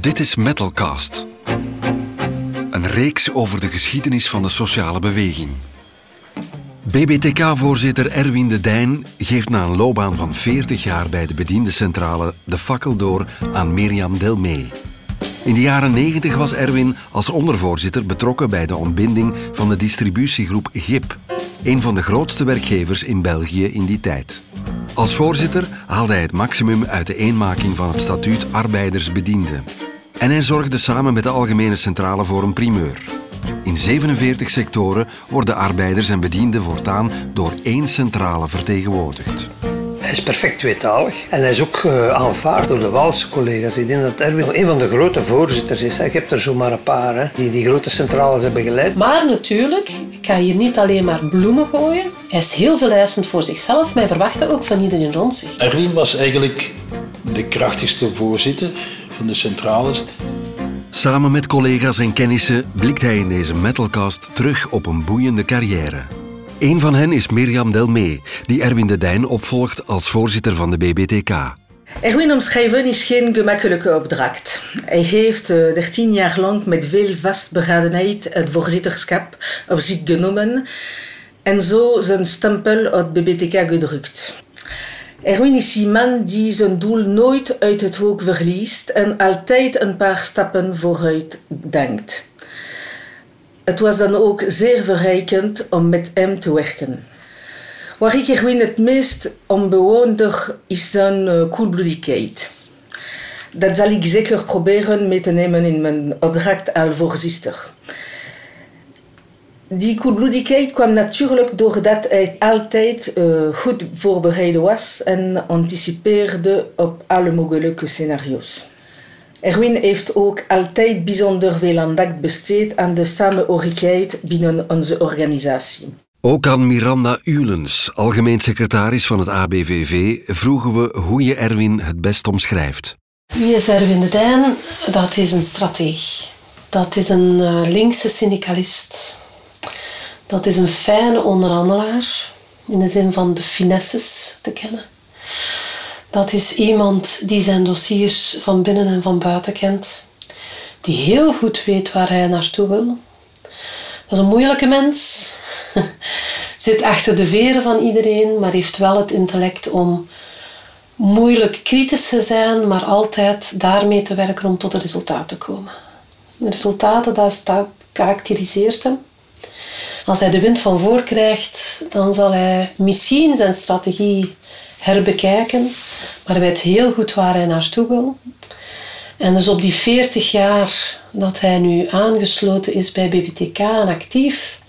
Dit is Metalcast. Een reeks over de geschiedenis van de sociale beweging. BBTK-voorzitter Erwin de Dijn geeft na een loopbaan van 40 jaar bij de bediendencentrale de fakkel door aan Mirjam Delmee. In de jaren 90 was Erwin als ondervoorzitter betrokken bij de ontbinding van de distributiegroep GIP, een van de grootste werkgevers in België in die tijd. Als voorzitter haalde hij het maximum uit de eenmaking van het statuut arbeidersbediende. En hij zorgde samen met de Algemene Centrale voor een primeur. In 47 sectoren worden arbeiders en bedienden voortaan door één centrale vertegenwoordigd. Hij is perfect tweetalig en hij is ook uh, aanvaard door de Waalse collega's. Ik denk dat Erwin een van de grote voorzitters is. Ik heb er zomaar een paar hè, die die grote centrales hebben geleid. Maar natuurlijk kan je niet alleen maar bloemen gooien. Hij is heel veel eisend voor zichzelf, maar hij verwacht ook van iedereen rond zich. Erwin was eigenlijk de krachtigste voorzitter van de centrales. Samen met collega's en kennissen blikt hij in deze metalcast terug op een boeiende carrière. Een van hen is Mirjam Delmee, die Erwin de Dijn opvolgt als voorzitter van de BBTK. Erwin omschrijven is geen gemakkelijke opdracht. Hij heeft uh, 13 jaar lang met veel vastberadenheid het voorzitterschap op zich genomen en zo zijn stempel op BBTK gedrukt. Erwin is iemand die zijn doel nooit uit het oog verliest en altijd een paar stappen vooruit denkt. Het was dan ook zeer verrijkend om met hem te werken. Waar ik Erwin het meest om bewonder is zijn uh, koelbloedigheid. Dat zal ik zeker proberen mee te nemen in mijn opdracht voorzitter. Die koelbloedigheid kwam natuurlijk doordat hij altijd uh, goed voorbereid was en anticipeerde op alle mogelijke scenario's. Erwin heeft ook altijd bijzonder veel aandacht besteed aan de samenhorigheid binnen onze organisatie. Ook aan Miranda Ulens, algemeen secretaris van het ABVV, vroegen we hoe je Erwin het best omschrijft. Wie is Erwin de Dijn? Dat is een strateeg. Dat is een uh, linkse syndicalist. Dat is een fijne onderhandelaar, in de zin van de finesses te kennen. Dat is iemand die zijn dossiers van binnen en van buiten kent. Die heel goed weet waar hij naartoe wil. Dat is een moeilijke mens. Zit achter de veren van iedereen, maar heeft wel het intellect om moeilijk kritisch te zijn, maar altijd daarmee te werken om tot een resultaat te komen. De resultaten, dat karakteriseert hem. Als hij de wind van voor krijgt, dan zal hij misschien zijn strategie herbekijken, maar hij weet heel goed waar hij naartoe wil. En dus op die 40 jaar dat hij nu aangesloten is bij BBTK en actief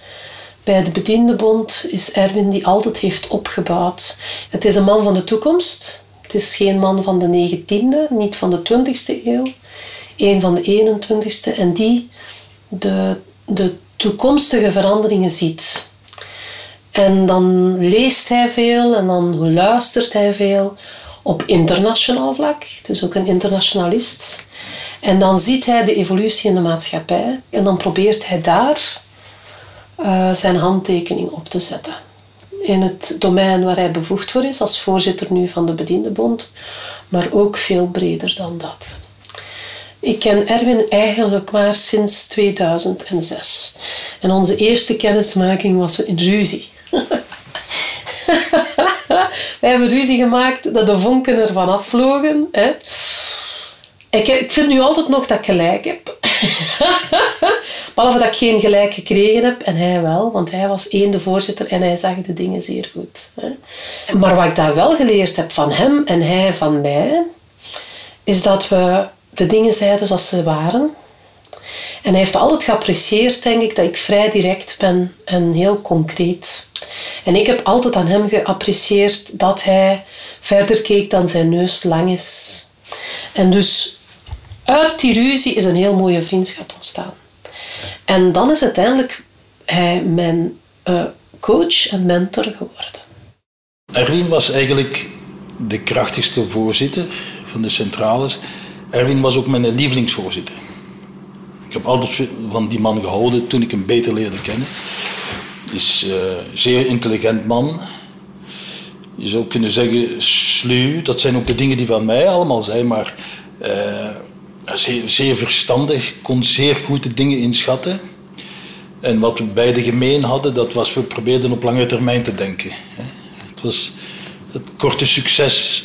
bij de Bediendenbond, is Erwin die altijd heeft opgebouwd. Het is een man van de toekomst. Het is geen man van de 19e, niet van de 20e eeuw. Een van de 21ste en die de, de toekomstige veranderingen ziet. En dan leest hij veel en dan luistert hij veel op internationaal vlak. Dus ook een internationalist. En dan ziet hij de evolutie in de maatschappij en dan probeert hij daar uh, zijn handtekening op te zetten. In het domein waar hij bevoegd voor is, als voorzitter nu van de Bediendenbond, maar ook veel breder dan dat. Ik ken Erwin eigenlijk maar sinds 2006. En onze eerste kennismaking was in ruzie. We hebben ruzie gemaakt dat de vonken ervan afvlogen. Hè. Ik, ik vind nu altijd nog dat ik gelijk heb. Behalve dat ik geen gelijk gekregen heb en hij wel, want hij was één de voorzitter en hij zag de dingen zeer goed. Hè. Maar wat ik daar wel geleerd heb van hem en hij van mij, is dat we de dingen zeiden zoals ze waren. En hij heeft altijd geapprecieerd, denk ik, dat ik vrij direct ben en heel concreet. En ik heb altijd aan hem geapprecieerd dat hij verder keek dan zijn neus lang is. En dus uit die ruzie is een heel mooie vriendschap ontstaan. En dan is uiteindelijk hij mijn uh, coach en mentor geworden. Erwin was eigenlijk de krachtigste voorzitter van de centrales. Erwin was ook mijn lievelingsvoorzitter. Ik heb altijd van die man gehouden toen ik hem beter leerde kennen. Is uh, zeer intelligent man. Je zou kunnen zeggen sluw. Dat zijn ook de dingen die van mij allemaal zijn. Maar uh, zeer, zeer verstandig, kon zeer goed de dingen inschatten. En wat we beide gemeen hadden, dat was we probeerden op lange termijn te denken. Het, was, het korte succes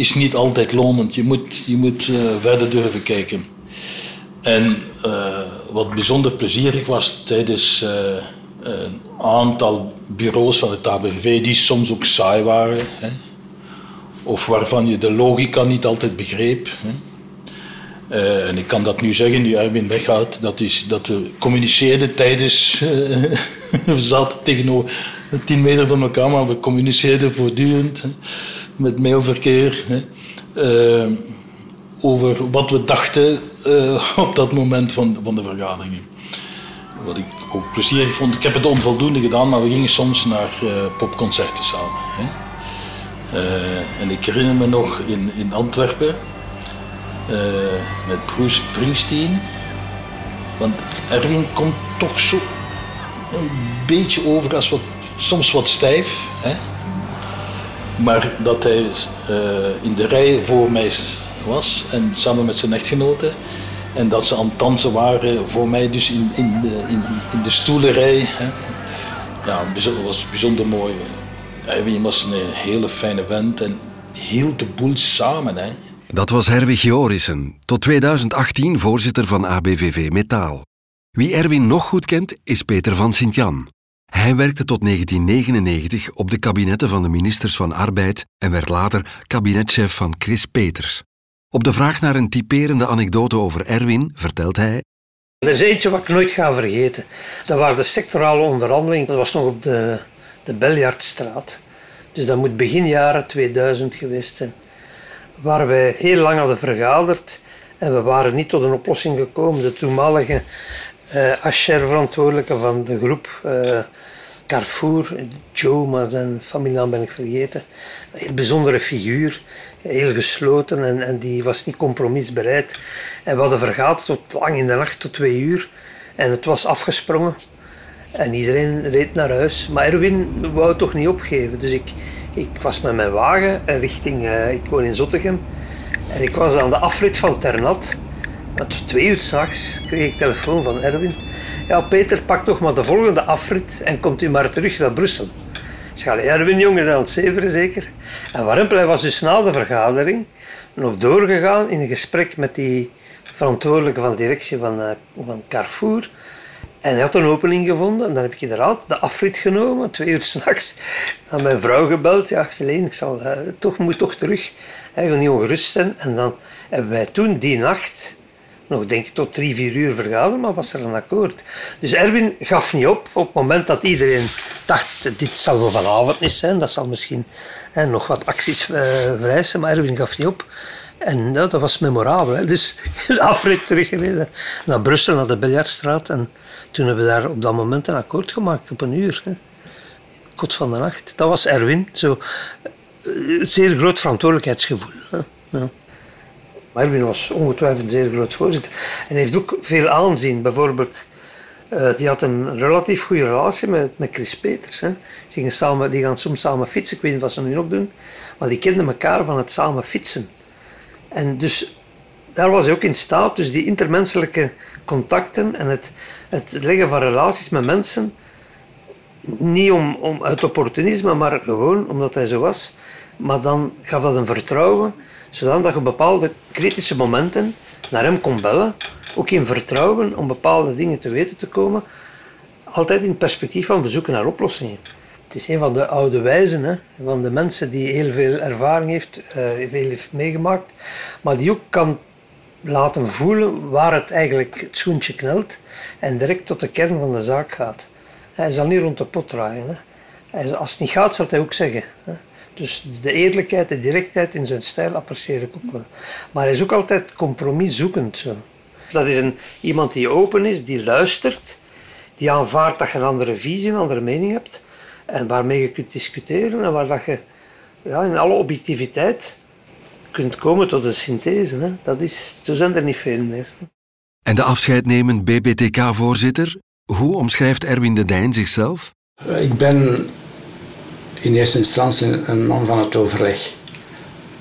is niet altijd lonend. Je moet, je moet uh, verder durven kijken. En uh, wat bijzonder plezierig was tijdens een aantal bureaus van het ABV, die soms ook saai waren. Hè, of waarvan je de logica niet altijd begreep. Hè. En ik kan dat nu zeggen, nu Erwin weggaat, dat is dat we communiceerden tijdens. Uh, we zaten tegenover tien meter van elkaar, maar we communiceerden voortdurend met mailverkeer hè, uh, over wat we dachten op dat moment van, van de vergaderingen. Wat ik ook plezierig vond. Ik heb het onvoldoende gedaan, maar we gingen soms naar popconcerten samen. Hè. en ik herinner me nog in, in Antwerpen met Bruce Springsteen. Want Erwin komt toch zo een beetje over als wat, soms wat stijf. Hè? Maar dat hij uh, in de rij voor mij was en samen met zijn echtgenote. En dat ze aan het dansen waren voor mij dus in, in, de, in, de stoelerij. Hè? Ja, dat was bijzonder mooi. Erwin was een hele fijne vent en hield de boel samen. Hè? Dat was Herwig Jorissen, tot 2018 voorzitter van ABVV Metaal. Wie Erwin nog goed kent, is Peter van Sint-Jan. Hij werkte tot 1999 op de kabinetten van de ministers van Arbeid en werd later kabinetchef van Chris Peters. Op de vraag naar een typerende anekdote over Erwin vertelt hij er is eentje wat ik nooit ga vergeten. Dat waren de sectorale onderhandelingen. Dat was nog op de, de Beljaardstraat. Dus dat moet begin jaren 2000 geweest zijn waar wij heel lang hadden vergaderd en we waren niet tot een oplossing gekomen. De toenmalige uh, verantwoordelijke van de groep uh, Carrefour, Joe, maar zijn familienaam ben ik vergeten. Een heel bijzondere figuur, heel gesloten en, en die was niet compromisbereid. En we hadden vergaderd tot lang in de nacht, tot twee uur. En het was afgesprongen. En iedereen reed naar huis. Maar Erwin wou toch niet opgeven. Dus ik, ik was met mijn wagen richting, uh, ik woon in Zottegem, en ik was aan de afrit van Ternat. Tot twee uur s'nachts kreeg ik telefoon van Erwin. Ja, Peter, pak toch maar de volgende afrit en komt u maar terug naar Brussel. Zei, Erwin, jongens, aan het zeveren zeker. En Warempel was dus na de vergadering nog doorgegaan in een gesprek met die verantwoordelijke van de directie van, uh, van Carrefour. En hij had een opening gevonden en dan heb ik inderdaad de afrit genomen, twee uur s'nachts. Aan mijn vrouw gebeld, ja, Geleen, ik zal, uh, toch, moet toch terug. Hij wil niet ongerust zijn. En dan hebben wij toen die nacht nog denk ik tot drie, vier uur vergaderd, maar was er een akkoord. Dus Erwin gaf niet op op het moment dat iedereen dacht, dit zal vanavond niet zijn, dat zal misschien hè, nog wat acties uh, vereisen, maar Erwin gaf niet op. En dat was memorabel. Hè. Dus de afrit teruggereden naar Brussel, naar de Biljartstraat. En toen hebben we daar op dat moment een akkoord gemaakt op een uur. Hè. Van de nacht. Dat was Erwin. Zo, eh, zeer groot verantwoordelijkheidsgevoel. Hè. Ja. Maar Erwin was ongetwijfeld een zeer groot voorzitter. En heeft ook veel aanzien. Bijvoorbeeld, uh, die had een relatief goede relatie met, met Chris Peters. Hè. Die, samen, die gaan soms samen fietsen. Ik weet niet wat ze nu nog doen. Maar die kenden elkaar van het samen fietsen. En dus daar was hij ook in staat. Dus die intermenselijke contacten en het, het leggen van relaties met mensen. Niet om, om uit opportunisme, maar gewoon omdat hij zo was. Maar dan gaf dat een vertrouwen, zodat je bepaalde kritische momenten naar hem kon bellen. Ook in vertrouwen om bepaalde dingen te weten te komen. Altijd in het perspectief van bezoeken naar oplossingen. Het is een van de oude wijzen, hè, van de mensen die heel veel ervaring heeft, uh, veel heeft meegemaakt, maar die ook kan laten voelen waar het eigenlijk het schoentje knelt en direct tot de kern van de zaak gaat. Hij zal niet rond de pot draaien. Hè. als het niet gaat, zal hij ook zeggen. Hè. Dus de eerlijkheid, de directheid in zijn stijl apprecieer ik ook wel. Maar hij is ook altijd compromiszoekend. Zo. Dat is een, iemand die open is, die luistert, die aanvaardt dat je een andere visie, een andere mening hebt en waarmee je kunt discussiëren en waar dat je ja, in alle objectiviteit kunt komen tot een synthese. Hè. Dat is, zo zijn er niet veel meer. En de afscheidnemend BBTK-voorzitter, hoe omschrijft Erwin de Dijn zichzelf? Ik ben in eerste instantie een man van het overleg.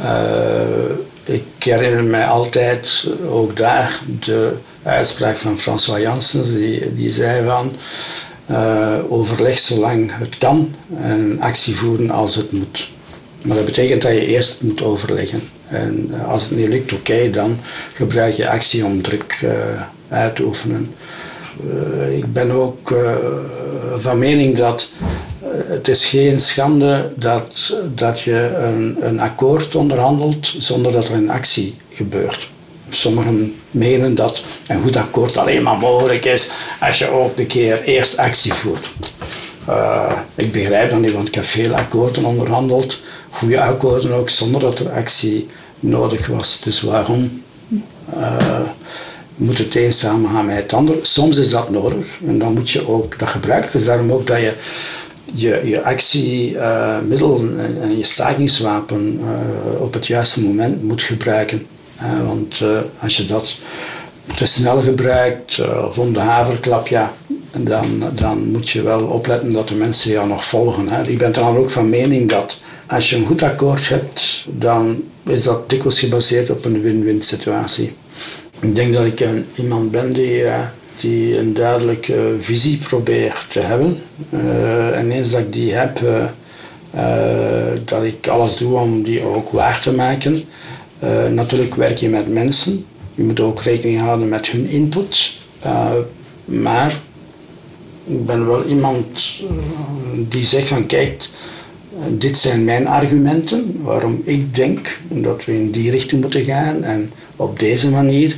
Uh, ik herinner mij altijd ook daar de uitspraak van François Janssens, die, die zei van uh, overleg zolang het kan en actie voeren als het moet. Maar dat betekent dat je eerst moet overleggen. En eh, als het niet lukt, oké, dan gebruik je actie om druk uit te oefenen. Ik ben ook van mening dat het is geen schande dat, dat je een, een akkoord onderhandelt zonder dat er een actie gebeurt. Sommigen menen dat een goed akkoord alleen maar mogelijk is als je ook een keer eerst actie voert. Uh, ik begrijp dat niet, want ik heb veel akkoorden onderhandeld, goede akkoorden ook, zonder dat er actie nodig was. Dus waarom uh, moet het een samengaan met het ander? Soms is dat nodig en dan moet je ook dat gebruiken. Dus daarom ook dat je je, je actiemiddel uh, en je stakingswapen op het juiste moment moet gebruiken want eh, als je dat te snel gebruikt of om de haverklap, ja, dan, dan moet je wel opletten dat de mensen jou nog volgen. Hè. Ik ben dan ook van mening dat als je een goed akkoord hebt, dan is dat dikwijls gebaseerd op een win-win situatie. Ik denk dat ik een, iemand ben die, die een duidelijke visie probeert te hebben. en eens dat ik die heb, dat ik alles doe om die ook waar te maken. Natuurlijk werk je met mensen. Je moet ook rekening houden met hun input. Maar ik ben wel iemand die zegt van kijk, dit zijn mijn argumenten waarom ik denk dat we in die richting moeten gaan en op deze manier.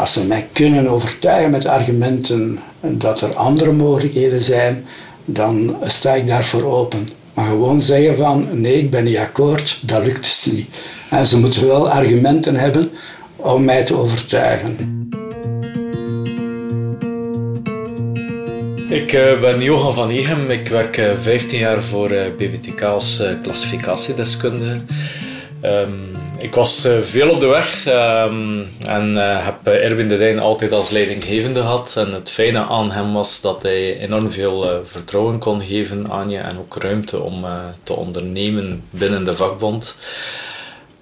Als ze mij kunnen overtuigen met argumenten dat er andere mogelijkheden zijn, dan sta ik daarvoor open. Maar gewoon zeggen van nee, ik ben niet akkoord, dat lukt dus niet. En ze moeten wel argumenten hebben om mij te overtuigen. Ik uh, ben Johan van Egem. Ik werk uh, eh, 15 jaar voor eh, BBTK als klassificatiedeskundige. Um, ik was veel op de weg um, en heb Erwin de Dijn altijd als leidinggevende gehad. En het fijne aan hem was dat hij enorm veel vertrouwen kon geven aan je en ook ruimte om te ondernemen binnen de vakbond.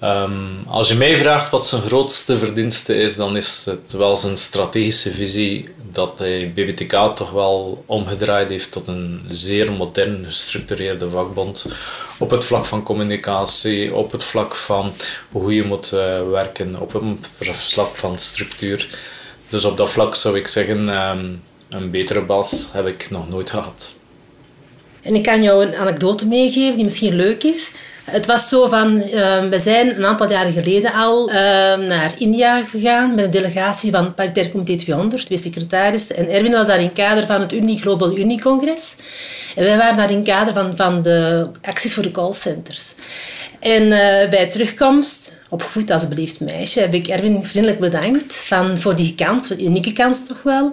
Um, als je mij vraagt wat zijn grootste verdienste is, dan is het wel zijn strategische visie dat hij BBTK toch wel omgedraaid heeft tot een zeer modern gestructureerde vakbond. Op het vlak van communicatie, op het vlak van hoe je moet uh, werken, op het vlak van structuur. Dus op dat vlak zou ik zeggen, um, een betere baas heb ik nog nooit gehad. En ik kan jou een anekdote meegeven die misschien leuk is. Het was zo van, uh, we zijn een aantal jaren geleden al uh, naar India gegaan met een delegatie van Paritair Comité 200, twee secretarissen. En Erwin was daar in kader van het Uni Global Unie-congres. En wij waren daar in kader van, van de acties voor de callcenters. En uh, bij terugkomst, opgevoed als beleefd meisje, heb ik Erwin vriendelijk bedankt van, voor die kans, die unieke kans toch wel.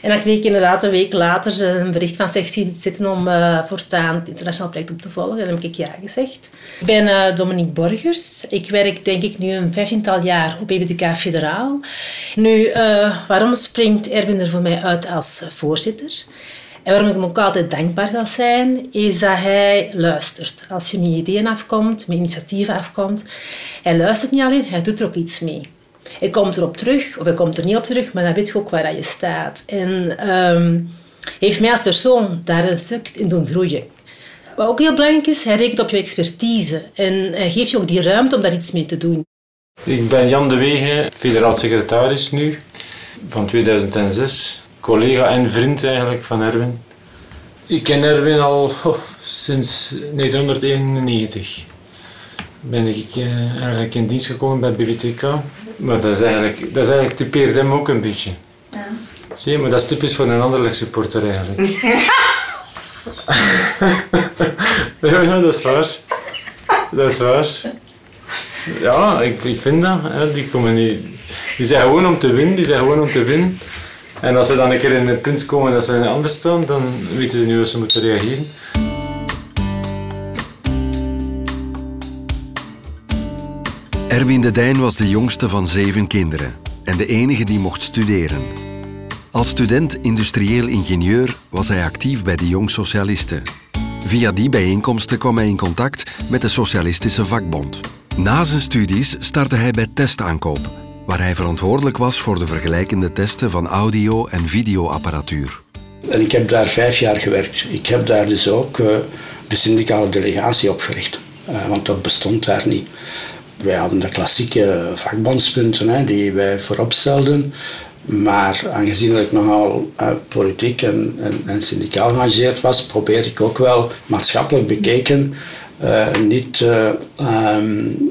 En dan kreeg ik inderdaad een week later een bericht van sectie zitten om uh, voortaan het internationaal project op te volgen. En dan heb ik ja gezegd. Ik ben uh, Dominique Borgers. Ik werk denk ik nu een vijftiental jaar op BBTK Federaal. Nu, uh, waarom springt Erwin er voor mij uit als voorzitter? En waarom ik hem ook altijd dankbaar ga zijn, is dat hij luistert. Als je met ideeën afkomt, met initiatieven afkomt, hij luistert niet alleen, hij doet er ook iets mee. Hij komt erop terug, of hij komt er niet op terug, maar dan weet je ook waar je staat. En um, heeft mij als persoon daar een stuk in doen groeien. Wat ook heel belangrijk is, hij rekent op je expertise en hij geeft je ook die ruimte om daar iets mee te doen. Ik ben Jan de Wegen, federaal secretaris nu, van 2006. Collega en vriend eigenlijk van Erwin. Ik ken Erwin al oh, sinds 1991 ben ik uh, eigenlijk in dienst gekomen bij BVTK. Maar dat is eigenlijk, dat is eigenlijk typeert hem ook een beetje. Ja. Zie je, maar dat is typisch voor een ander supporter eigenlijk. ja, dat is waar. Dat is waar. Ja, ik, ik vind dat. Hè. Die, komen niet, die zijn gewoon om te winnen, die zijn gewoon om te winnen. En als ze dan een keer in een punt komen dat ze anders staan, dan weten ze niet hoe ze moeten reageren. Erwin de Dijn was de jongste van zeven kinderen en de enige die mocht studeren. Als student industrieel ingenieur was hij actief bij de Jong Socialisten. Via die bijeenkomsten kwam hij in contact met de Socialistische Vakbond. Na zijn studies startte hij bij Testaankoop, waar hij verantwoordelijk was voor de vergelijkende testen van audio- en videoapparatuur. En ik heb daar vijf jaar gewerkt. Ik heb daar dus ook uh, de syndicale delegatie opgericht, uh, want dat bestond daar niet. Wij hadden de klassieke vakbondspunten hè, die wij voorop stelden. Maar aangezien ik nogal uh, politiek en, en, en syndicaal geëngageerd was, probeerde ik ook wel maatschappelijk bekeken uh, niet uh,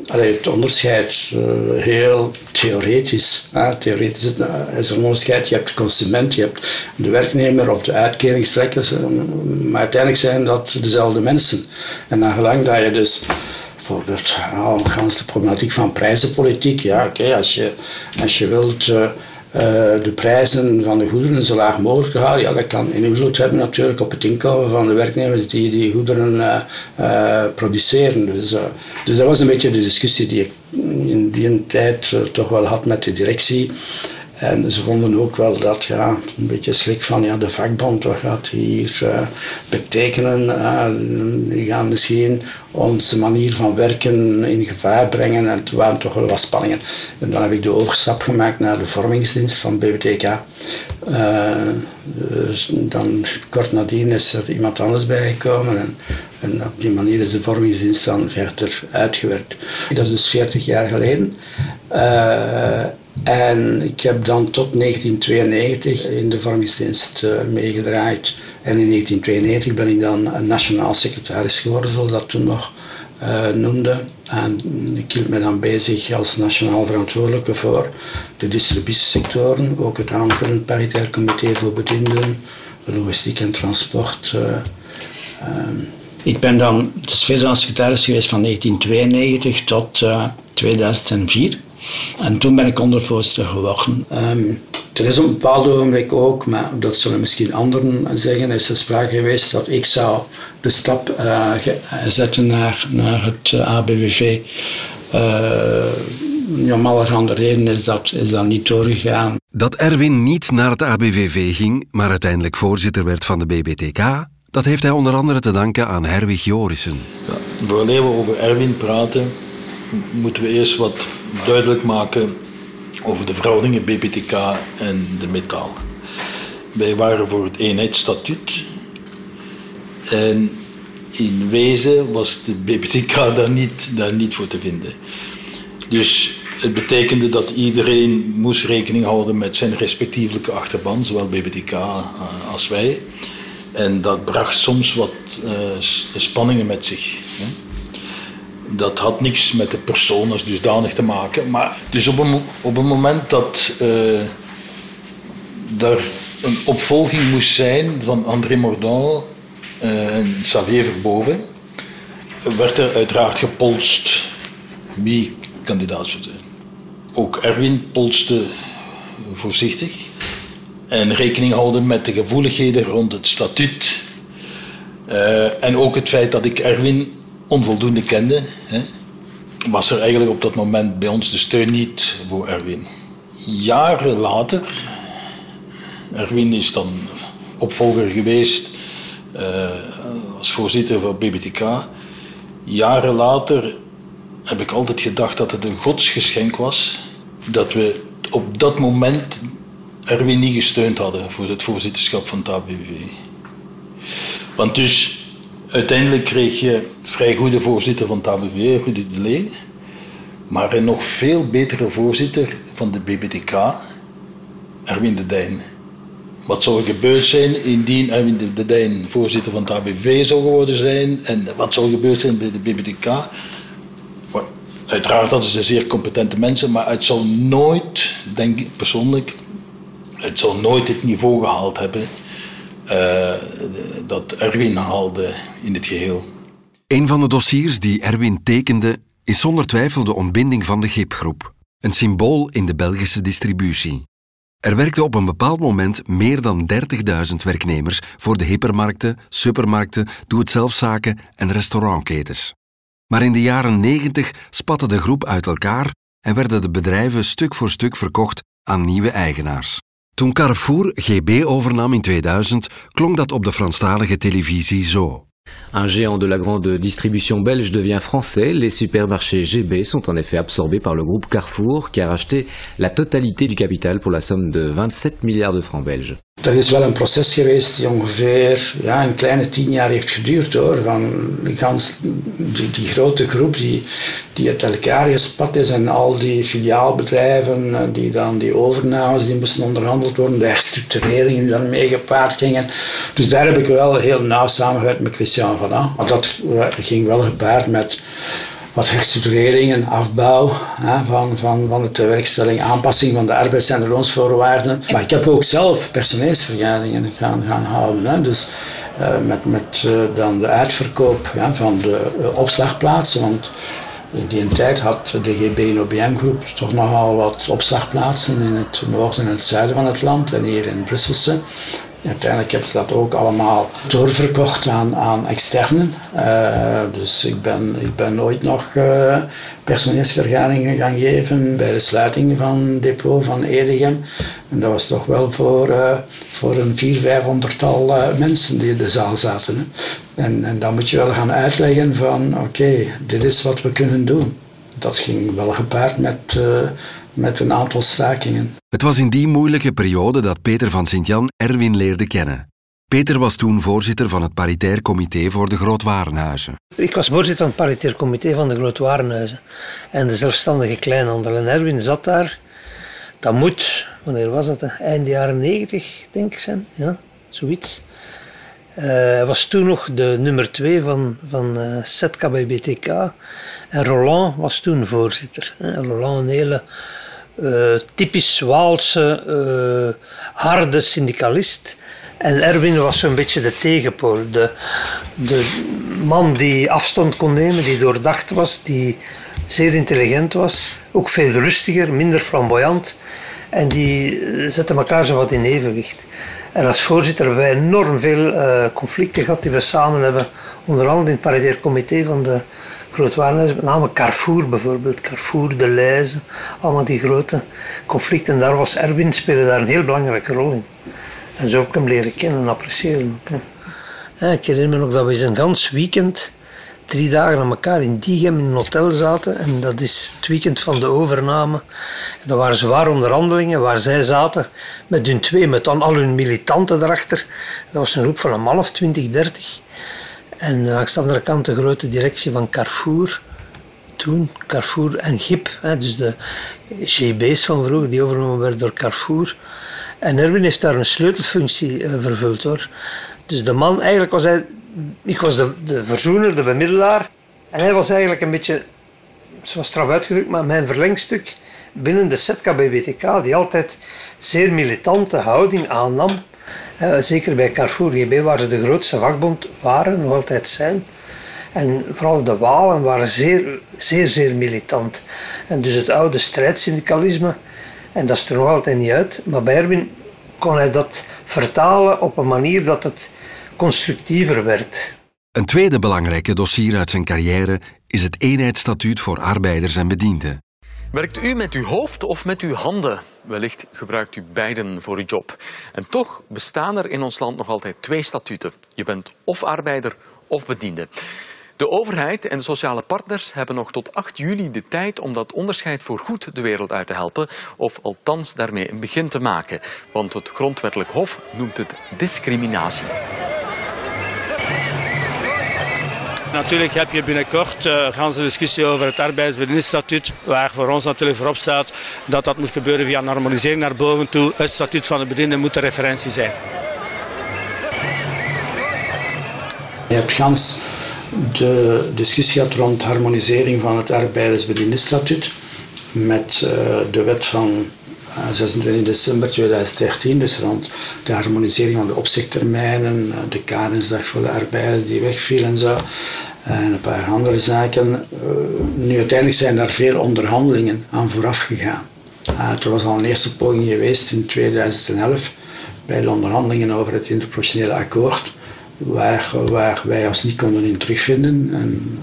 het onderscheid heel theoretisch. theoretisch is er een onderscheid. Je hebt de consument, je hebt de werknemer of de uitkeringstrekkers. maar uiteindelijk zijn dat dezelfde mensen. En naar gelang dat je dus bijvoorbeeld oh, de problematiek van prijzenpolitiek. Ja, oké, als, je, als je wilt uh, de prijzen van de goederen zo laag mogelijk houden, ja, dat kan invloed hebben natuurlijk op het inkomen van de werknemers die die goederen uh, produceren. Dus, dus dat was een beetje de discussie die ik in die tijd toch wel had met de directie. En ze vonden ook wel dat, ja, een beetje schrik van, ja, de vakbond, wat gaat hier uh, betekenen? Uh, die gaan misschien onze manier van werken in gevaar brengen. En het waren toch wel wat spanningen. En dan heb ik de overstap gemaakt naar de vormingsdienst van BBTK. Eh, dus dan kort nadien is er iemand anders bijgekomen. En, en op die manier is de vormingsdienst dan verder uitgewerkt. Dat is dus 40 jaar geleden. En ik heb dan tot 1992 in de vormingsdienst uh, meegedraaid. En in 1992 ben ik dan een nationaal secretaris geworden, zoals dat toen nog uh, noemde. En ik hield me dan bezig als nationaal verantwoordelijke voor de distributiesectoren, ook het aanvullend paritair comité voor bedienden, logistiek en transport. Uh, ik ben dan de federaal secretaris geweest van 1992 tot 2004. En toen ben ik ondervoorzitter geworden. Um, er is op een bepaald ogenblik ook, maar dat zullen misschien anderen zeggen, is er sprake geweest dat ik zou de stap uh, zetten naar, naar het uh, ABVV. Uh, om allerhande redenen is dat, is dat niet doorgegaan. Dat Erwin niet naar het ABVV ging, maar uiteindelijk voorzitter werd van de BBTK, dat heeft hij onder andere te danken aan Herwig Jorissen. Ja, voordat we over Erwin praten, moeten we eerst wat duidelijk maken over de verhoudingen BBTK en de metaal. Wij waren voor het eenheidsstatuut en in wezen was de BBTK daar niet, daar niet voor te vinden. Dus het betekende dat iedereen moest rekening houden met zijn respectievelijke achterban, zowel BBTK eh, als wij. En dat bracht soms wat uh, spanningen met zich. Hè dat had niks met de persoon als dusdanig te maken. Maar dus op een, op een moment dat uh, er een opvolging moest zijn van André Mordaunt uh, en Xavier Verboven, werd er uiteraard gepolst wie kandidaat zou zijn. Ook Erwin polste voorzichtig en rekening houden met de gevoeligheden rond het statuut. Uh, en ook het feit dat ik Erwin onvoldoende kende, hè, was er eigenlijk op dat moment bij ons de steun niet voor Erwin. Jaren later, Erwin is dan opvolger geweest uh, als voorzitter van BBTK. Jaren later heb ik altijd gedacht dat het een godsgeschenk was dat we op dat moment Erwin niet gesteund hadden voor het voorzitterschap van het ABV. Want dus Uiteindelijk kreeg je vrij goede voorzitter van het ABV, Rudy de Lee, maar een nog veel betere voorzitter van de BBTK, Erwin de Dijn. Wat zou er gebeurd zijn indien Erwin de Dijn voorzitter van het ABV zou geworden zijn en wat zou er gebeurd zijn bij de BBTK? Uiteraard hadden ze zeer competente mensen, maar het zou nooit, denk ik persoonlijk, het zou nooit het niveau gehaald hebben uh, dat Erwin haalde in het geheel. Een van de dossiers die Erwin tekende is zonder twijfel de ontbinding van de GIP-groep, een symbool in de Belgische distributie. Er werkten op een bepaald moment meer dan 30.000 werknemers voor de hypermarkten, supermarkten, doe-het-zelfzaken en restaurantketens. Maar in de jaren 90 spatte de groep uit elkaar en werden de bedrijven stuk voor stuk verkocht aan nieuwe eigenaars. Carrefour GB overnam in 2000, klonk dat op de Franstalige televisie zo. Un géant de la grande distribution belge devient français. Les supermarchés GB sont en effet absorbés par le groupe Carrefour qui a racheté la totalité du capital pour la somme de 27 milliards de francs belges. Er is wel een proces geweest die ongeveer ja, een kleine tien jaar heeft geduurd hoor. Van gans, die, die grote groep die, die uit elkaar is en al die filiaalbedrijven eh, die dan die overnames die moesten onderhandeld worden, de herstructureringen die dan mee gepaard gingen. Dus daar heb ik wel heel nauw samengewerkt met Christian van Maar dat ging wel gepaard met wat herstructureringen, afbouw hè, van, van, van de werkstelling, aanpassing van de arbeids- en de loonsvoorwaarden. Maar ik heb ook zelf personeelsvergaderingen gaan, gaan houden. Hè. Dus uh, met, met uh, dan de uitverkoop ja, van de uh, opslagplaatsen. Want in die tijd had de GB OBM groep toch nogal wat opslagplaatsen in het noorden en het zuiden van het land en hier in Brusselse. Uiteindelijk heb ik dat ook allemaal doorverkocht aan, aan externen. Uh, dus ik ben, ik ben nooit nog uh, personeelsvergaderingen gaan geven bij de sluiting van het depot van Edegem. En dat was toch wel voor, uh, voor een 400, 500 tal mensen die in de zaal zaten. En, en dan moet je wel gaan uitleggen van oké, dit is wat we kunnen doen. Dat ging wel gepaard met met een aantal stakingen. Het was in die moeilijke periode dat Peter van Sint-Jan Erwin leerde kennen. Peter was toen voorzitter van het paritair comité voor de grootwarenhuizen. Ik was voorzitter van het paritair comité van de grootwarenhuizen en de zelfstandige kleinhandel. En Erwin zat daar. Dat moet, wanneer was dat? Eind jaren negentig, denk ik zijn. Ja, zoiets. Uh, hij was toen nog de nummer twee van, van uh, Setka bij BTK. En Roland was toen voorzitter. Roland, een hele uh, typisch Waalse, uh, harde syndicalist. En Erwin was zo'n beetje de tegenpool. De, de man die afstand kon nemen, die doordacht was, die zeer intelligent was. Ook veel rustiger, minder flamboyant. En die eh, zetten elkaar zo wat in evenwicht. En als voorzitter hebben wij enorm veel conflicten gehad die we samen hebben. Onder andere in het paritair comité van de met name Carrefour bijvoorbeeld, Carrefour, De Leize, allemaal die grote conflicten. Daar was Erwin, speelde daar een heel belangrijke rol in. En zo heb ik hem leren kennen en appreciëren. Ja, ik herinner me nog dat we eens een gans weekend drie dagen aan elkaar in Diegem in een hotel zaten. En dat is het weekend van de overname. Dat waren zware onderhandelingen waar zij zaten met hun twee, met dan al hun militanten erachter. Dat was een groep van een man of 20, 30. En langs de andere kant de grote directie van Carrefour. Toen Carrefour en GIP, hè, dus de GB's van vroeger, die overgenomen werden door Carrefour. En Erwin heeft daar een sleutelfunctie uh, vervuld hoor. Dus de man, eigenlijk was hij, ik was de, de verzoener, de bemiddelaar. En hij was eigenlijk een beetje, zoals straf uitgedrukt, maar mijn verlengstuk binnen de ZK BBTK, die altijd zeer militante houding aannam zeker bij Carrefour GB, waar ze de grootste vakbond waren, nog altijd zijn. En vooral de Walen waren zeer, zeer, zeer militant. En dus het oude strijdsyndicalisme, en dat is er nog altijd niet uit, maar bij Erwin kon hij dat vertalen op een manier dat het constructiever werd. Een tweede belangrijke dossier uit zijn carrière is het eenheidsstatuut voor arbeiders en bedienden. Werkt u met uw hoofd of met uw handen? Wellicht gebruikt u beiden voor uw job. En toch bestaan er in ons land nog altijd twee statuten. Je bent of arbeider of bediende. De overheid en de sociale partners hebben nog tot 8 juli de tijd om dat onderscheid voor goed de wereld uit te helpen, of althans daarmee een begin te maken. Want het Grondwettelijk Hof noemt het discriminatie. Natuurlijk heb je binnenkort uh, discussie over het arbeidsbedienststatuut, waar voor ons natuurlijk voorop staat dat dat moet gebeuren via een harmonisering naar boven toe. Het statuut van de bediende moet de referentie zijn. Je hebt gans de discussie gehad rond harmonisering van het arbeidersbediendenstatuut met uh, de wet van 26 eh, december 2013, dus rond de harmonisering van de opzichttermijnen, eh, de karensdag voor de arbeiders die wegviel en zo, en een paar andere zaken. Eh, nu uiteindelijk zijn daar veel onderhandelingen aan vooraf gegaan. er was al een eerste poging geweest in 2011 bij de onderhandelingen over het interprofessionele akkoord, waar, waar wij ons niet konden in terugvinden. En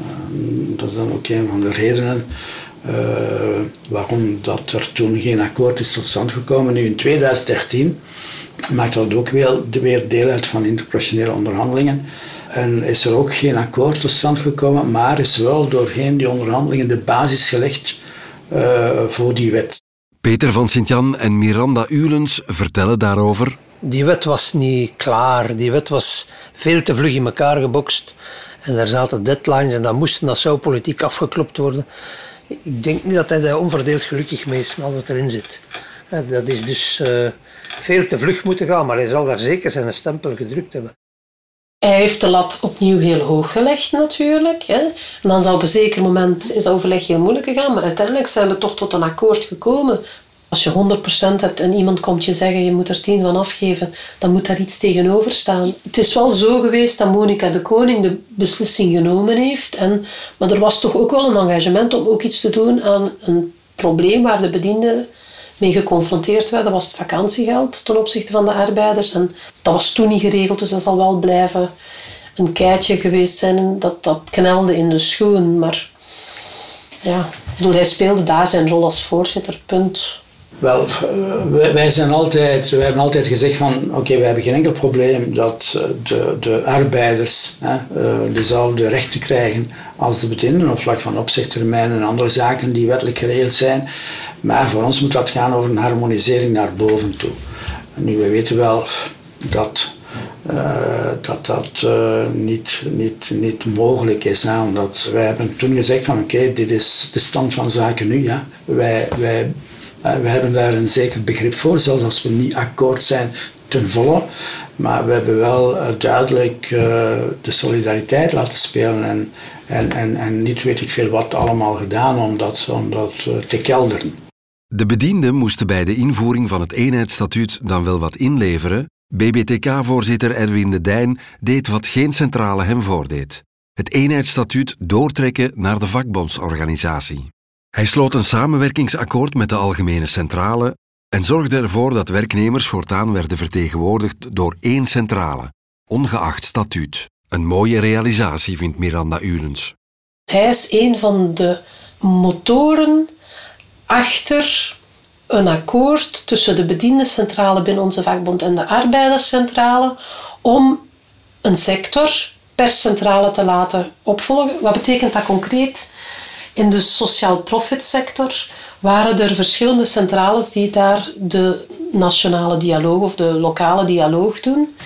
dat is dan ook een van de redenen uh, waarom dat er toen geen akkoord is tot stand gekomen. Nu in 2013 maakt dat ook weer, weer deel uit van interprofessionele onderhandelingen. En is er ook geen akkoord tot stand gekomen, maar is wel doorheen die onderhandelingen de basis gelegd uh, voor die wet. Peter van Sint-Jan en Miranda Ulens vertellen daarover. Die wet was niet klaar. Die wet was veel te vlug in elkaar gebokst. En daar zaten deadlines en dat moest dat zou politiek afgeklopt worden. Ik denk niet dat hij daar onverdeeld gelukkig mee is met wat erin zit. Dat is dus uh, veel te vlug moeten gaan, maar hij zal daar zeker zijn stempel gedrukt hebben. Hij heeft de lat opnieuw heel hoog gelegd natuurlijk. En dan zal op een zeker moment is overleg heel moeilijk gegaan. Maar uiteindelijk zijn we toch tot een akkoord gekomen. Als je 100% hebt en iemand komt je zeggen je moet er 10 van afgeven, dan moet daar iets tegenover staan. Het is wel zo geweest dat Monica de Koning de beslissing genomen heeft. En, maar er was toch ook wel een engagement om ook iets te doen aan een probleem waar de bedienden mee geconfronteerd werden, was het vakantiegeld ten opzichte van de arbeiders. En dat was toen niet geregeld, dus dat zal wel blijven een keitje geweest zijn. Dat, dat knelde in de schoen. Maar ja, bedoel, hij speelde daar zijn rol als voorzitter, punt. Wel, wij, zijn altijd, wij hebben altijd gezegd van oké, wij hebben geen enkel probleem dat eh, de, de arbeiders hè, uh, dezelfde rechten krijgen als de bedienden op vlak van opzichttermijn en andere zaken die wettelijk geregeld zijn. Maar voor ons moet dat gaan over een harmonisering naar boven toe. Nu, we weten wel dat dat dat niet, niet, niet mogelijk is. Hè? Omdat wij hebben toen gezegd van oké, dit is de stand van zaken nu. Ja? Wij, wij, uh, wij hebben daar een zeker begrip voor, zelfs als we niet akkoord zijn ten volle. Maar we hebben wel duidelijk de solidariteit laten spelen en, en, en, en niet weet ik veel wat allemaal gedaan om dat, om dat te kelderen. De bedienden moesten bij de invoering van het eenheidsstatuut dan wel wat inleveren. BBTK-voorzitter Erwin de Dijn deed wat geen centrale hem voordeed: het eenheidsstatuut doortrekken naar de vakbondsorganisatie. Hij sloot een samenwerkingsakkoord met de Algemene Centrale en zorgde ervoor dat werknemers voortaan werden vertegenwoordigd door één centrale, ongeacht statuut. Een mooie realisatie, vindt Miranda Urens. Hij is een van de motoren achter een akkoord tussen de bediendencentrale binnen onze vakbond en de arbeiderscentrale om een sector per centrale te laten opvolgen. Wat betekent dat concreet? In de social profit sector waren er verschillende centrales die daar de nationale dialoog of de lokale dialoog doen.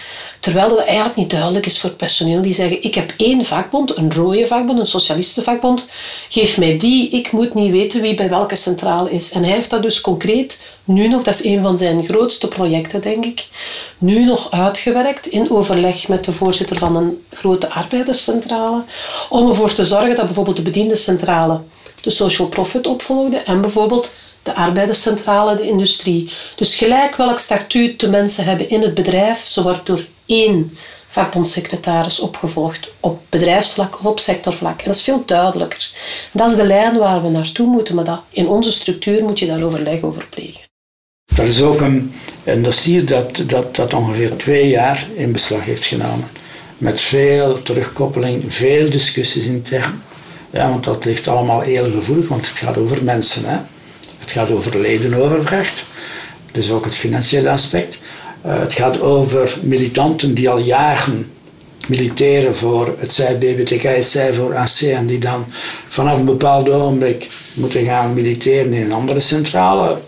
Terwijl dat eigenlijk niet duidelijk is voor personeel. Die zeggen, ik heb één vakbond, een rode vakbond, een socialistenvakbond. Geef mij die, ik moet niet weten wie bij welke centrale is. En hij heeft dat dus concreet nu nog, dat is een van zijn grootste projecten, denk ik, nu nog uitgewerkt in overleg met de voorzitter van een grote arbeiderscentrale. Om ervoor te zorgen dat bijvoorbeeld de bediendencentrale de social profit opvolgde en bijvoorbeeld de arbeiderscentrale, de industrie. Dus gelijk welk statuut de mensen hebben in het bedrijf, zo wordt door één vakbondssecretaris opgevolgd op bedrijfsvlak of op sectorvlak. En dat is veel duidelijker. Dat is de lijn waar we naartoe moeten, maar dat, in onze structuur moet je daar overleg over plegen. Dat is ook een, een dossier dat, dat, dat ongeveer twee jaar in beslag heeft genomen. Met veel terugkoppeling, veel discussies intern. Ja, want dat ligt allemaal heel gevoelig, want het gaat over mensen. Hè? Het gaat over ledenoverdracht, dus ook het financiële aspect. Uh, het gaat over militanten die al jaren militeren voor het zij BBTK, het zij voor AC en die dan vanaf een bepaald ogenblik moeten gaan militeren in een andere centrale.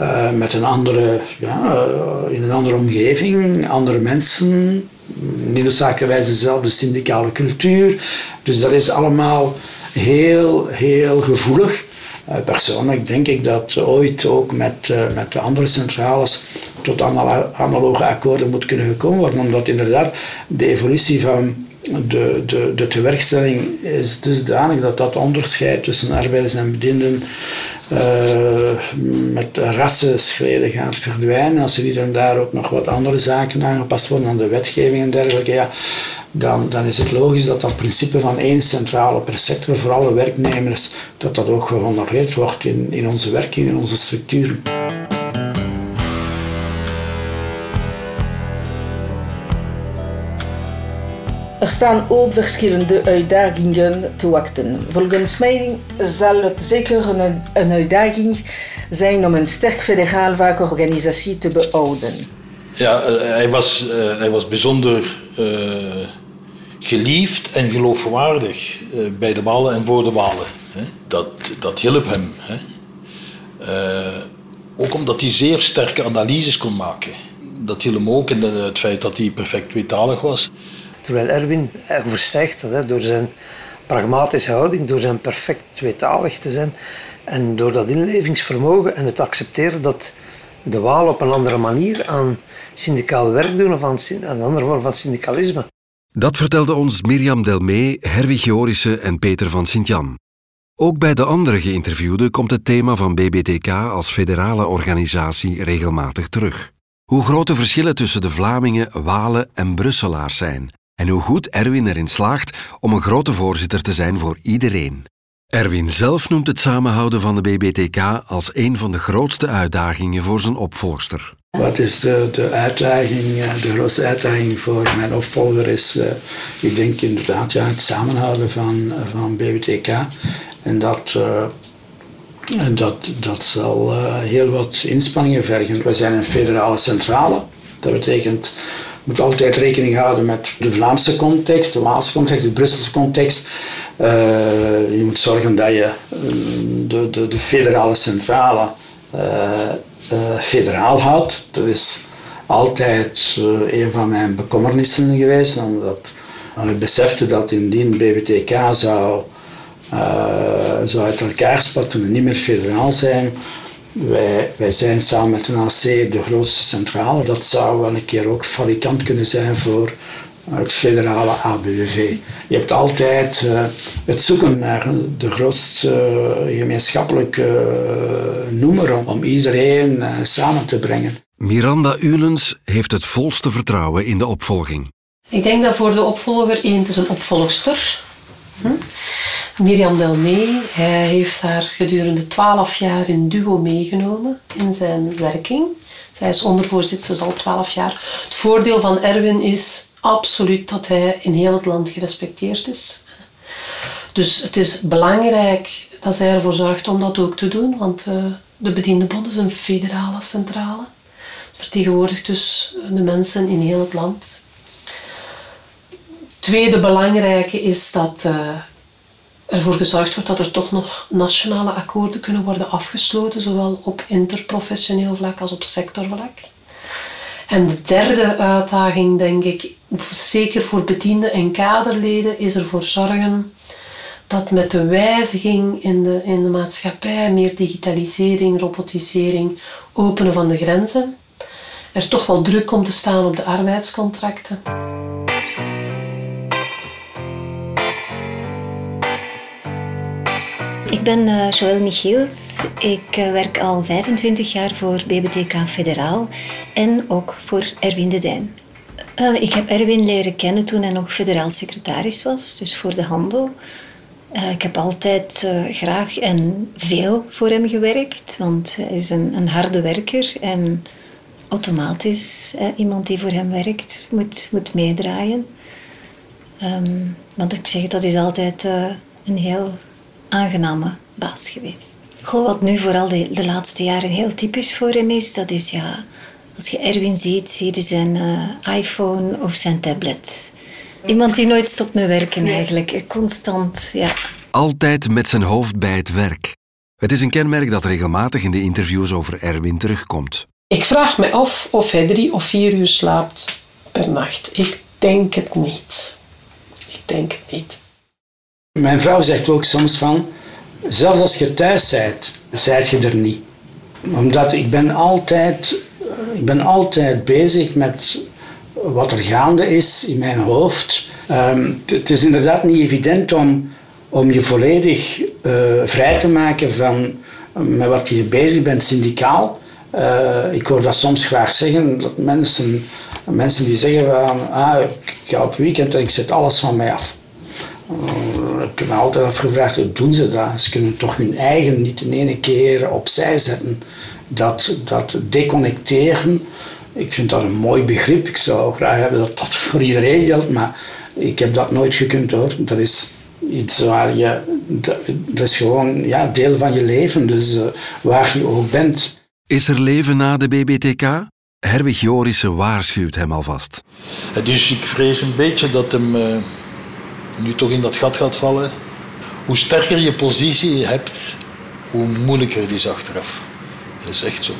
Uh, met een andere, ja, uh, in een andere omgeving, andere mensen, niet noodzakelijkerwijs dezelfde syndicale cultuur. Dus dat is allemaal heel, heel gevoelig. Uh, persoonlijk denk ik dat ooit ook met, uh, met de andere centrales tot analoge akkoorden moet kunnen gekomen worden, omdat inderdaad de evolutie van de, de, de tewerkstelling is dusdanig dat dat onderscheid tussen arbeiders en bedienden uh, met rassenschreden gaat verdwijnen. Als er hier en daar ook nog wat andere zaken aangepast worden aan de wetgeving en dergelijke, ja, dan, dan is het logisch dat dat principe van één centrale per sector voor alle werknemers, dat dat ook gehonoreerd wordt in, in onze werking, in onze structuren. Er staan ook verschillende uitdagingen te wachten. Volgens mij zal het zeker een, een uitdaging zijn om een sterk federaal vakorganisatie te behouden. Ja, hij was, hij was bijzonder uh, geliefd en geloofwaardig eh, bij de Walen en voor de Walen. Dat, dat hielp hem. Eh, ook omdat hij zeer sterke analyses kon maken. Dat hielp hem ook in het feit dat hij perfect tweetalig was. Terwijl Erwin overstijgt dat hè, door zijn pragmatische houding, door zijn perfect tweetalig te zijn en door dat inlevingsvermogen en het accepteren dat de Waal op een andere manier aan syndicaal werk doen of aan een andere vorm van syndicalisme. Dat vertelde ons Mirjam Delmee, Herwig Jorissen en Peter van Sint-Jan. Ook bij de andere geïnterviewden komt het thema van BBTK als federale organisatie regelmatig terug. Hoe groot de verschillen tussen de Vlamingen, Walen en Brusselaars zijn en hoe goed Erwin erin slaagt om een grote voorzitter te zijn voor iedereen. Erwin zelf noemt het samenhouden van de BBTK als een van de grootste uitdagingen voor zijn opvolgster. Wat is de, de uitdaging, eh, de grootste uitdaging voor mijn opvolger is, uh, ik denk inderdaad, ja, het samenhouden van, van BBTK. En dat, uh, dat, dat zal heel wat inspanningen vergen. We zijn een federale centrale. Dat betekent je moet altijd rekening houden met de Vlaamse context, de Waalse context, de Brusselse context. Uh, je moet zorgen dat je de, de, de federale centrale uh, uh, federaal houdt. Dat is altijd een van mijn bekommernissen geweest. Omdat ik besefte dat indien BBTK zou, zou uit elkaar spatten en niet meer federaal zijn, wij, wij zijn samen met de AC de grootste centrale. Dat zou wel een keer ook fabrikant kunnen zijn voor het federale ABVV. Je hebt altijd uh, het zoeken naar de grootste uh, gemeenschappelijke uh, noemer om iedereen samen te brengen. Miranda Ulens heeft het volste vertrouwen in de opvolging. Ik denk dat voor de opvolger één, het is een opvolgster. Hm? Mirjam Delmee, hij heeft haar gedurende twaalf jaar in duo meegenomen in zijn werking. Zij is ondervoorzitter al twaalf jaar. Het voordeel van Erwin is absoluut dat hij in heel het land gerespecteerd is. Dus het is belangrijk dat zij ervoor zorgt om dat ook te doen, want uh, de Bediendenbond is een federale centrale. Vertegenwoordigt dus de mensen in heel het land. Tweede belangrijke is dat uh, ervoor gezorgd wordt dat er toch nog nationale akkoorden kunnen worden afgesloten, zowel op interprofessioneel vlak als op sectorvlak. En de derde uitdaging, denk ik, zeker voor bedienden en kaderleden, is ervoor zorgen dat met de wijziging in de, in de maatschappij, meer digitalisering, robotisering, openen van de grenzen, er toch wel druk komt te staan op de arbeidscontracten. Ik ben uh, Joël Michiels. Ik uh, werk al 25 jaar voor BBTK Federaal en ook voor Erwin de Dijn. Uh, ik heb Erwin leren kennen toen hij nog federaal secretaris was, dus voor de handel. ik heb altijd graag en veel voor hem gewerkt, want hij is een, een harde werker en automatisch iemand die voor hem werkt moet, moet meedraaien. Um, want ik zeg, dat is altijd een heel aangename baas geweest. Goh, wat nu vooral de, de laatste jaren heel typisch voor hem is, dat is ja, als je Erwin ziet, zie je zijn uh, iPhone of zijn tablet. Iemand die nooit stopt met werken eigenlijk, constant, ja. Altijd met zijn hoofd bij het werk. Het is een kenmerk dat regelmatig in de interviews over Erwin terugkomt. Ik vraag me af of hij drie of vier uur slaapt per nacht. Ik denk het niet. Ik denk het niet. Mijn vrouw zegt ook soms van, zelfs als je thuis bent, zijt je er niet. Omdat ik ben altijd, eh, ik ben altijd bezig met wat er gaande is in mijn hoofd. Ehm, het is inderdaad niet evident om, om je volledig uh, vrij te maken van met wat je bezig bent syndicaal. Ik hoor dat soms graag zeggen, dat mensen, mensen die zeggen van ah, ik ga op weekend en ik zet alles van mij af. Ik heb me altijd afgevraagd, hoe doen ze dat? Ze kunnen toch hun eigen niet in ene keer opzij zetten. Dat, dat deconnecteren, ik vind dat een mooi begrip. Ik zou graag hebben dat dat voor iedereen geldt, maar ik heb dat nooit gekund hoor. Dat is iets waar je, dat is gewoon ja, deel van je leven, dus uh, waar je ook bent. Is er leven na de BBTK? Herwig Jorissen waarschuwt hem alvast. Dus ik vrees een beetje dat hem... Uh nu toch in dat gat gaat vallen. Hoe sterker je positie hebt, hoe moeilijker het is achteraf. Dat is echt zo.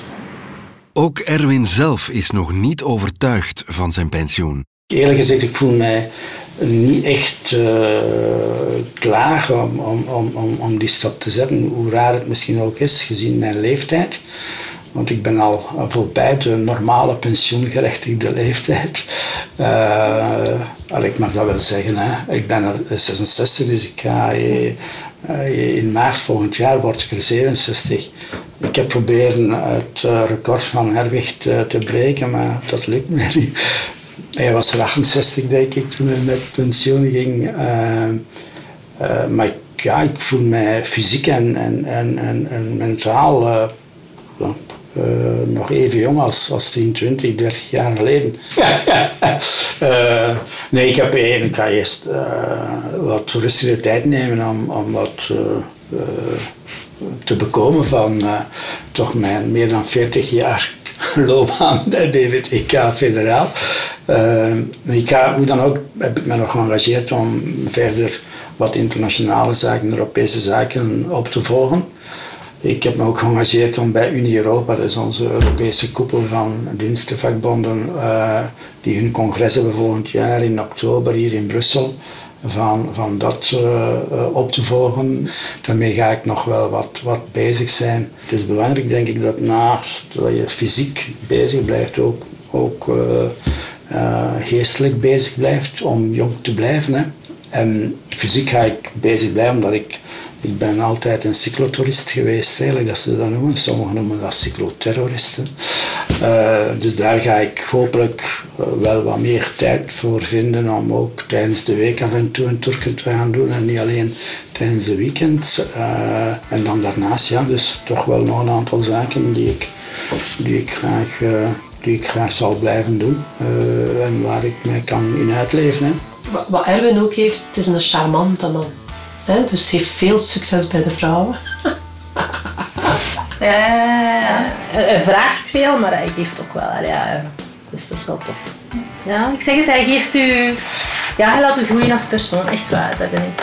Ook Erwin zelf is nog niet overtuigd van zijn pensioen. Eerlijk gezegd, ik voel mij niet echt uh, klaar om, om, om, om die stap te zetten. Hoe raar het misschien ook is, gezien mijn leeftijd. Want ik ben al voorbij de normale pensioengerechtigde leeftijd. Uh, ik mag dat wel zeggen. Hè. Ik ben er 66, dus ik ga uh, in maart volgend jaar word ik er 67. Ik heb proberen het record van Herwig te breken, maar dat lukt me niet. Hij was er 68, denk ik, toen hij met pensioen ging. Maar ja, ik voel mij fysiek en, en, en, en, mentaal nog even jong als, als 10, 20, 30 jaar geleden. nee, ik, heb, ik ga eerst wat rustige tijd nemen om, om wat te bekomen van toch mijn meer dan 40 jaar loopbaan bij DWTK federaal. Ik ga, hoe dan ook heb ik me nog geëngageerd om verder wat internationale zaken, Europese zaken op te volgen. Ik heb me ook geëngageerd om bij Unie Europa, dat is onze Europese koepel van dienstenvakbonden, uh, die hun congres hebben volgend jaar in oktober hier in Brussel, van, van dat uh, op te volgen. Daarmee ga ik nog wel wat, wat bezig zijn. Het is belangrijk, denk ik, dat naast dat je fysiek bezig blijft, ook, ook geestelijk bezig blijft om jong te blijven. En fysiek ga ik bezig blijven omdat ik, ik ben altijd een cyclotourist geweest, eigenlijk, dat ze dat noemen. Sommigen noemen dat cycloterroristen. Uh, dus daar ga ik hopelijk wel wat meer tijd voor vinden om ook tijdens de week af en toe een toerken te gaan doen en niet alleen tijdens de weekend. Uh, en dan daarnaast, ja, dus toch wel nog een aantal zaken die ik, die ik graag die ik graag zal blijven doen en waar ik mij kan in uitleven. Hè. Wat Erwin ook heeft, het is een charmante man. Hè? Dus heeft veel succes bij de vrouwen. ja, hij vraagt veel, maar hij geeft ook wel. Ja, dus dat is wel tof. Ja, ik zeg het, hij geeft u... Ja, hij laat u groeien als persoon, echt waar. Daar ben ik,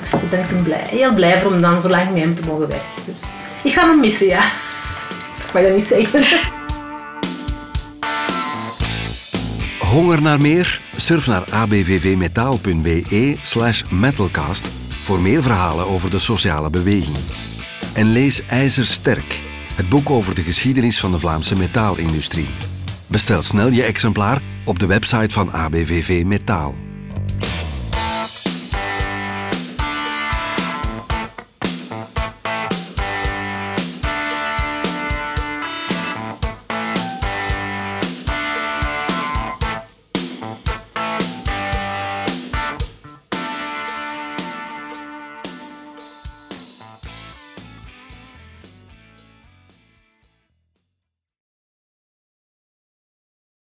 dus daar ben ik blij, heel blij voor om dan zo lang met hem te mogen werken. Dus ik ga hem missen, ja. Ik mag dat niet zeggen. Honger naar meer? Surf naar abvvmetaal.be slash metalcast voor meer verhalen over de sociale beweging. En lees IJzersterk, het boek over de geschiedenis van de Vlaamse metaalindustrie. Bestel snel je exemplaar op de website van ABVV Metaal.